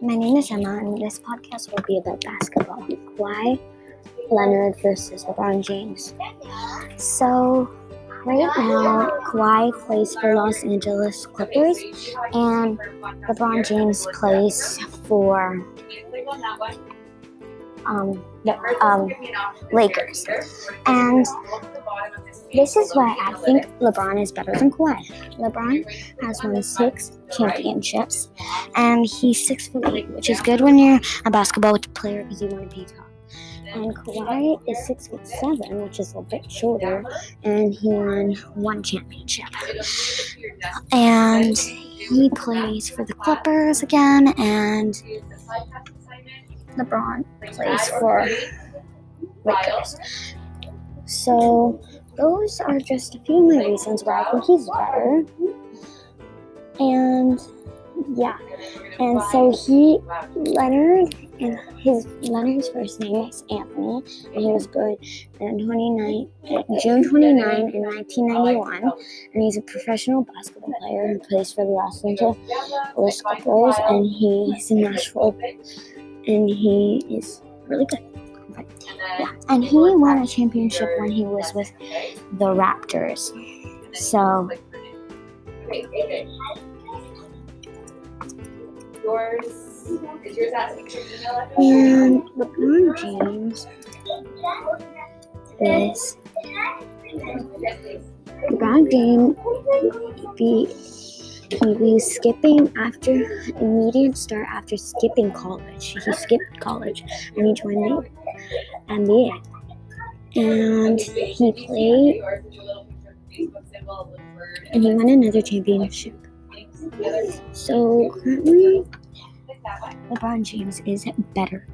My name is Emma, and this podcast will be about basketball. Kawhi Leonard versus LeBron James. So, right now, Kawhi plays for Los Angeles Clippers, and LeBron James plays for um, the um, Lakers. And this is why I think LeBron is better than Kawhi. LeBron has won six championships, and he's six foot eight, which is good when you're a basketball player because you want to be tall. And Kawhi is six foot seven, which is a bit shorter, and he won one championship. And he plays for the Clippers again, and LeBron plays for Lakers. So those are just a few of my reasons why I think he's better. And yeah, and so he Leonard and his Leonard's first name is Anthony, and he was born 29 June 29 in 1991, and he's a professional basketball player who plays for the Los Angeles Clippers, and he's in Nashville, and he is really good. Yeah, and he won a championship when he was with the Raptors. So. Yours is yours asking for email address? And LeBron James is LeBron James be he was skipping after immediate start after skipping college. He skipped college and he joined the NBA. And he played and he won another championship. So currently LeBron James is better.